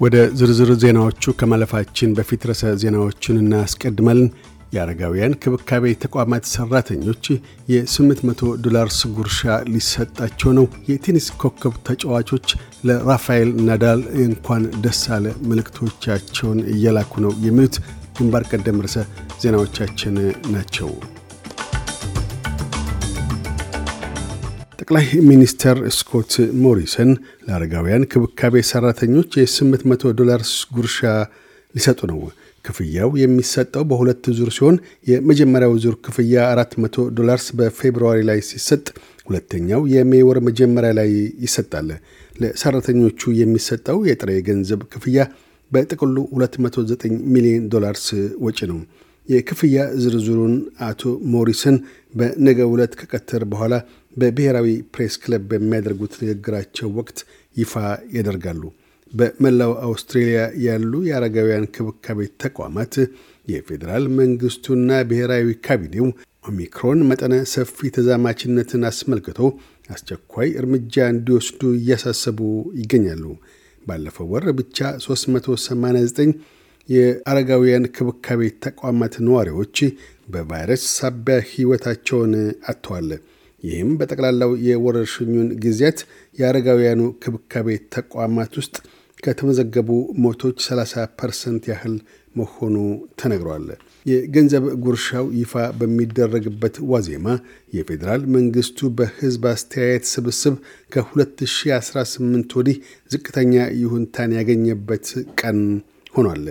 ወደ ዝርዝር ዜናዎቹ ከማለፋችን በፊት ርዕሰ ዜናዎችን እናስቀድማለን። የአረጋውያን ክብካቤ ተቋማት ሰራተኞች የ800 ዶላርስ ጉርሻ ሊሰጣቸው ነው። የቴኒስ ኮከብ ተጫዋቾች ለራፋኤል ናዳል እንኳን ደስ አለ መልእክቶቻቸውን እየላኩ ነው። የሚሉት ግንባር ቀደም ርዕሰ ዜናዎቻችን ናቸው። ጠቅላይ ሚኒስተር ስኮት ሞሪሰን ለአረጋውያን ክብካቤ ሰራተኞች የ800 ዶላርስ ጉርሻ ሊሰጡ ነው። ክፍያው የሚሰጠው በሁለት ዙር ሲሆን የመጀመሪያው ዙር ክፍያ 400 ዶላርስ በ February ላይ ሲሰጥ ሁለተኛው የ May ወር መጀመሪያ ላይ ይሰጣል። ለሰራተኞቹ የሚሰጠው የጥሬ ገንዘብ ክፍያ በጥቅሉ 209 ሚሊዮን ዶላርስ ወጪ ነው። የክፍያ ዝርዝሩን አቶ ሞሪሰን በነገ ዕለት ከቀትር በኋላ በብሔራዊ ፕሬስ ክለብ በሚያደርጉት ንግግራቸው ወቅት ይፋ ያደርጋሉ። በመላው አውስትሬሊያ ያሉ የአረጋውያን ክብካቤ ተቋማት የፌዴራል መንግስቱና ብሔራዊ ካቢኔው ኦሚክሮን መጠነ ሰፊ ተዛማችነትን አስመልክቶ አስቸኳይ እርምጃ እንዲወስዱ እያሳሰቡ ይገኛሉ። ባለፈው ወር ብቻ 389 የአረጋውያን ክብካቤ ተቋማት ነዋሪዎች በቫይረስ ሳቢያ ሕይወታቸውን አጥተዋል። ይህም በጠቅላላው የወረርሽኙን ጊዜያት የአረጋውያኑ ክብካቤ ተቋማት ውስጥ ከተመዘገቡ ሞቶች 30 ፐርሰንት ያህል መሆኑ ተነግሯል። የገንዘብ ጉርሻው ይፋ በሚደረግበት ዋዜማ የፌዴራል መንግስቱ በህዝብ አስተያየት ስብስብ ከ2018 ወዲህ ዝቅተኛ ይሁንታን ያገኘበት ቀን ሆኗል።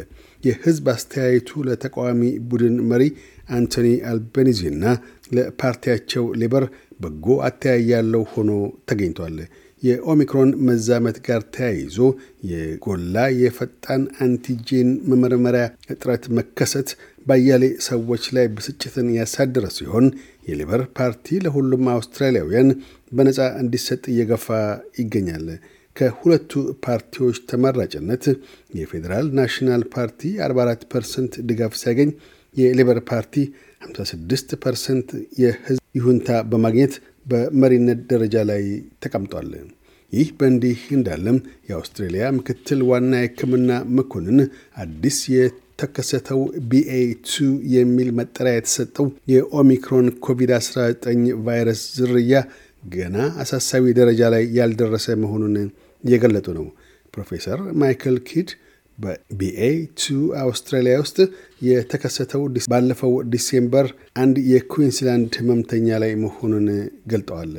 የህዝብ አስተያየቱ ለተቃዋሚ ቡድን መሪ አንቶኒ አልቤኒዚና ለፓርቲያቸው ሌበር በጎ አተያይ ያለው ሆኖ ተገኝቷል። የኦሚክሮን መዛመት ጋር ተያይዞ የጎላ የፈጣን አንቲጄን መመርመሪያ እጥረት መከሰት ባያሌ ሰዎች ላይ ብስጭትን ያሳደረ ሲሆን የሌበር ፓርቲ ለሁሉም አውስትራሊያውያን በነፃ እንዲሰጥ እየገፋ ይገኛል። ከሁለቱ ፓርቲዎች ተመራጭነት የፌዴራል ናሽናል ፓርቲ 44 percent ድጋፍ ሲያገኝ የሌበር ፓርቲ 56 percent የህዝብ ይሁንታ በማግኘት በመሪነት ደረጃ ላይ ተቀምጧል። ይህ በእንዲህ እንዳለም የአውስትሬልያ ምክትል ዋና የሕክምና መኮንን አዲስ የተከሰተው BA two የሚል መጠሪያ የተሰጠው የኦሚክሮን ኮቪድ-19 ቫይረስ ዝርያ ገና አሳሳቢ ደረጃ ላይ ያልደረሰ መሆኑን እየገለጡ ነው። ፕሮፌሰር ማይክል ኪድ በ BA two አውስትራሊያ ውስጥ የተከሰተው ባለፈው December አንድ የኩዊንስላንድ ህመምተኛ ላይ መሆኑን ገልጠዋል።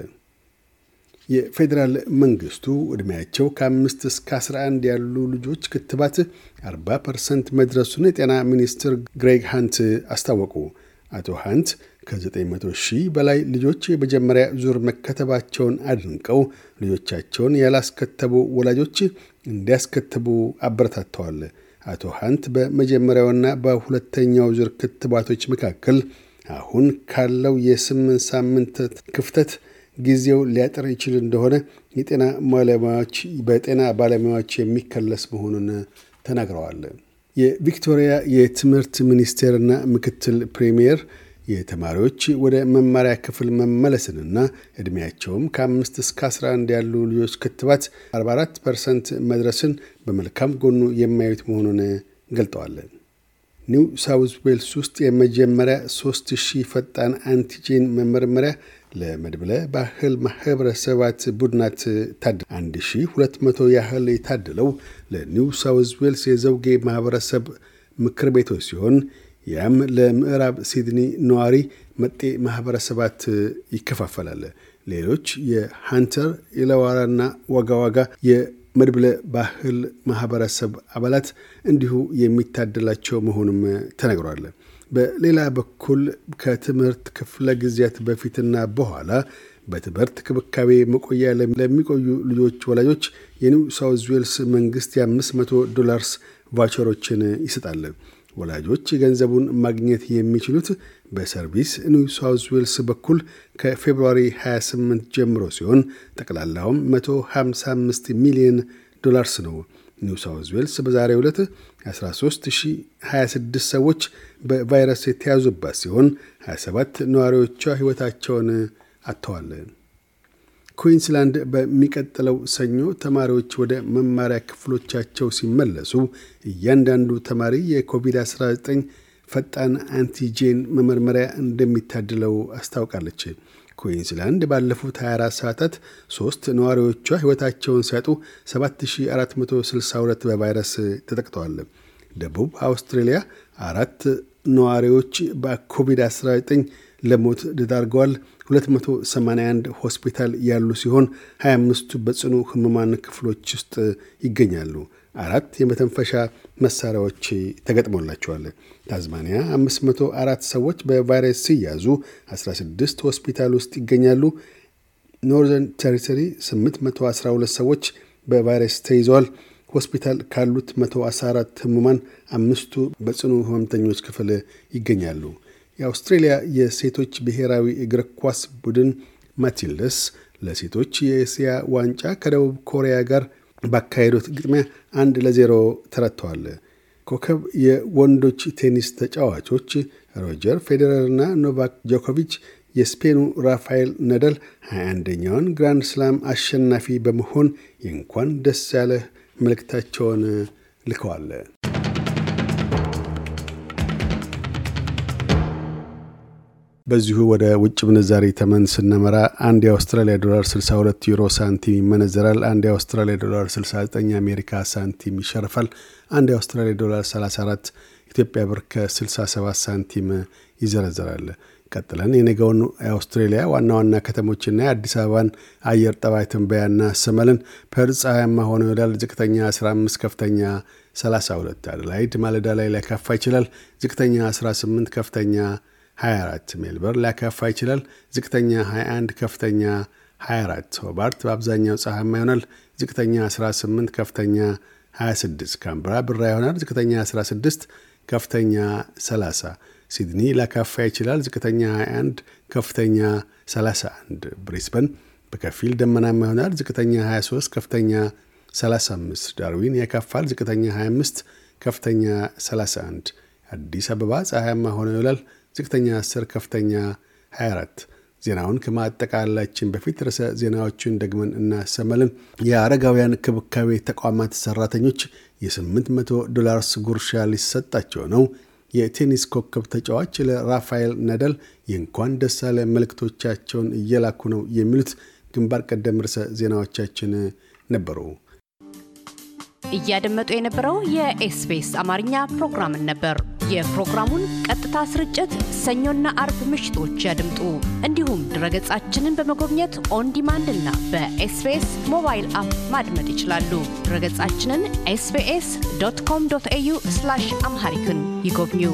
የፌዴራል መንግስቱ ዕድሜያቸው ከአምስት እስከ 11 ያሉ ልጆች ክትባት 40 percent መድረሱን የጤና ሚኒስትር ግሬግ ሃንት አስታወቁ። አቶ ሃንት ከ900 ሺህ በላይ ልጆች የመጀመሪያ ዙር መከተባቸውን አድንቀው ልጆቻቸውን ያላስከተቡ ወላጆች እንዲያስከትቡ አበረታተዋል። አቶ ሃንት በመጀመሪያውና በሁለተኛው ዙር ክትባቶች መካከል አሁን ካለው የስምንት ሳምንት ክፍተት ጊዜው ሊያጥር ይችል እንደሆነ የጤና ባለሙያዎች በጤና ባለሙያዎች የሚከለስ መሆኑን ተናግረዋል። የቪክቶሪያ የትምህርት ሚኒስቴርና ምክትል ፕሬሚየር የተማሪዎች ወደ መማሪያ ክፍል መመለስንና ዕድሜያቸውም ከአምስት እስከ 11 ያሉ ልጆች ክትባት 44 percent መድረስን በመልካም ጎኑ የማዩት መሆኑን ገልጠዋል። ኒው ሳውዝ ዌልስ ውስጥ የመጀመሪያ 3000 ፈጣን antigen መመርመሪያ ለመድብለ ባህል ማህበረሰባት ቡድናት ታድ 1200 ያህል የታደለው ለኒው ሳውዝ ዌልስ የዘውጌ ማህበረሰብ ምክር ቤቶች ሲሆን ያም ለምዕራብ ሲድኒ ነዋሪ መጤ ማህበረሰባት ይከፋፈላል። ሌሎች የሃንተር ኢለዋራና ዋጋ ዋጋ የመድብለ ባህል ማህበረሰብ አባላት እንዲሁ የሚታደላቸው መሆኑም ተነግሯል። በሌላ በኩል ከትምህርት ክፍለ ጊዜያት በፊትና በኋላ በትምህርት ክብካቤ መቆያ ለሚቆዩ ልጆች ወላጆች የኒው ሳውዝ ዌልስ መንግስት የ500 dollars voucher ኦችን ይሰጣል። ወላጆች ገንዘቡን ማግኘት የሚችሉት በሰርቪስ ኒው ሳውዝ ዌልስ በኩል ከ February 28 ጀምሮ ሲሆን ጠቅላላውም 155 ሚሊዮን ዶላርስ ነው። ኒው ሳውዝ ዌልስ በዛሬው ዕለት 13026 ሰዎች በቫይረስ የተያዙባት ሲሆን 27 ነዋሪዎቿ ሕይወታቸውን አጥተዋል። ኩዊንስላንድ በሚቀጥለው ሰኞ ተማሪዎች ወደ መማሪያ ክፍሎቻቸው ሲመለሱ እያንዳንዱ ተማሪ የኮቪድ-19 ፈጣን አንቲጄን መመርመሪያ እንደሚታድለው አስታውቃለች። ኩዊንስላንድ ባለፉት 24 ሰዓታት ሶስት ነዋሪዎቿ ሕይወታቸውን ሲያጡ 7462 በቫይረስ ተጠቅተዋል። ደቡብ አውስትሬልያ አራት ነዋሪዎች በኮቪድ-19 ለሞት ተዳርገዋል። 281 ሆስፒታል ያሉ ሲሆን 25ቱ በጽኑ ህሙማን ክፍሎች ውስጥ ይገኛሉ። አራት የመተንፈሻ መሳሪያዎች ተገጥሞላቸዋል። ታዝማኒያ 504 ሰዎች በቫይረስ ሲያዙ 16 ሆስፒታል ውስጥ ይገኛሉ። ኖርዘርን ቴሪቶሪ 812 ሰዎች በቫይረስ ተይዘዋል። ሆስፒታል ካሉት 114 ህሙማን አምስቱ በጽኑ ህመምተኞች ክፍል ይገኛሉ። የአውስትሬሊያ የሴቶች ብሔራዊ እግር ኳስ ቡድን ማቲልደስ ለሴቶች የእስያ ዋንጫ ከደቡብ ኮሪያ ጋር ባካሄዱት ግጥሚያ አንድ ለዜሮ ተረትተዋል። ኮከብ የወንዶች ቴኒስ ተጫዋቾች ሮጀር ፌዴረርና ኖቫክ ጆኮቪች የስፔኑ ራፋኤል ነዳል 21ኛውን ግራንድ ስላም አሸናፊ በመሆን የእንኳን ደስ ያለህ መልእክታቸውን ልከዋል። በዚሁ ወደ ውጭ ምንዛሪ ተመን ስነመራ አንድ የአውስትራሊያ ዶላር 62 ዩሮ ሳንቲም ይመነዘራል። አንድ የአውስትራሊያ ዶላር 69 የአሜሪካ ሳንቲም ይሸርፋል። አንድ የአውስትራሊያ ዶላር 34 ኢትዮጵያ ብር ከ67 ሳንቲም ይዘረዘራል። ቀጥለን የነገውን የአውስትሬሊያ ዋና ዋና ከተሞችና የአዲስ አበባን አየር ጠባይ ትንበያ እናሰማለን። ፐርዝ ፀሐያማ ሆኖ ይውላል። ዝቅተኛ 15፣ ከፍተኛ 32። አደላይድ ማለዳ ላይ ሊያካፋ ይችላል። ዝቅተኛ 18፣ ከፍተኛ 24 ሜልበርን ሊያካፋ ይችላል። ዝቅተኛ 21 ከፍተኛ 24 ሆባርት በአብዛኛው ፀሐያማ ይሆናል። ዝቅተኛ 18 ከፍተኛ 26 ካንብራ ብራ ይሆናል። ዝቅተኛ 16 ከፍተኛ 30 ሲድኒ ሊያካፋ ይችላል። ዝቅተኛ 21 ከፍተኛ 31 ብሪስበን በከፊል ደመናማ ይሆናል። ዝቅተኛ 23 ከፍተኛ 35 ዳርዊን ያካፋል። ዝቅተኛ 25 ከፍተኛ 31 አዲስ አበባ ፀሐያማ ሆኖ ይውላል። ዝቅተኛ 10 ከፍተኛ 24 ዜናውን ከማጠቃላችን በፊት ርዕሰ ዜናዎቹን ደግመን እናሰማለን። የአረጋውያን ክብካቤ ተቋማት ሰራተኞች የ800 ዶላርስ ጉርሻ ሊሰጣቸው ነው። የቴኒስ ኮከብ ተጫዋች ለራፋኤል ናዳል የእንኳን ደስ ያለህ መልእክቶቻቸውን እየላኩ ነው። የሚሉት ግንባር ቀደም ርዕሰ ዜናዎቻችን ነበሩ። እያደመጡ የነበረው የኤስቢኤስ አማርኛ ፕሮግራምን ነበር። የፕሮግራሙን ቀጥታ ስርጭት ሰኞና አርብ ምሽቶች ያድምጡ። እንዲሁም ድረገጻችንን በመጎብኘት on demand እና በኤስቢኤስ mobile app ማድመጥ ይችላሉ። ድረገጻችንን SBS dot com dot au Amharic ን ይጎብኙ።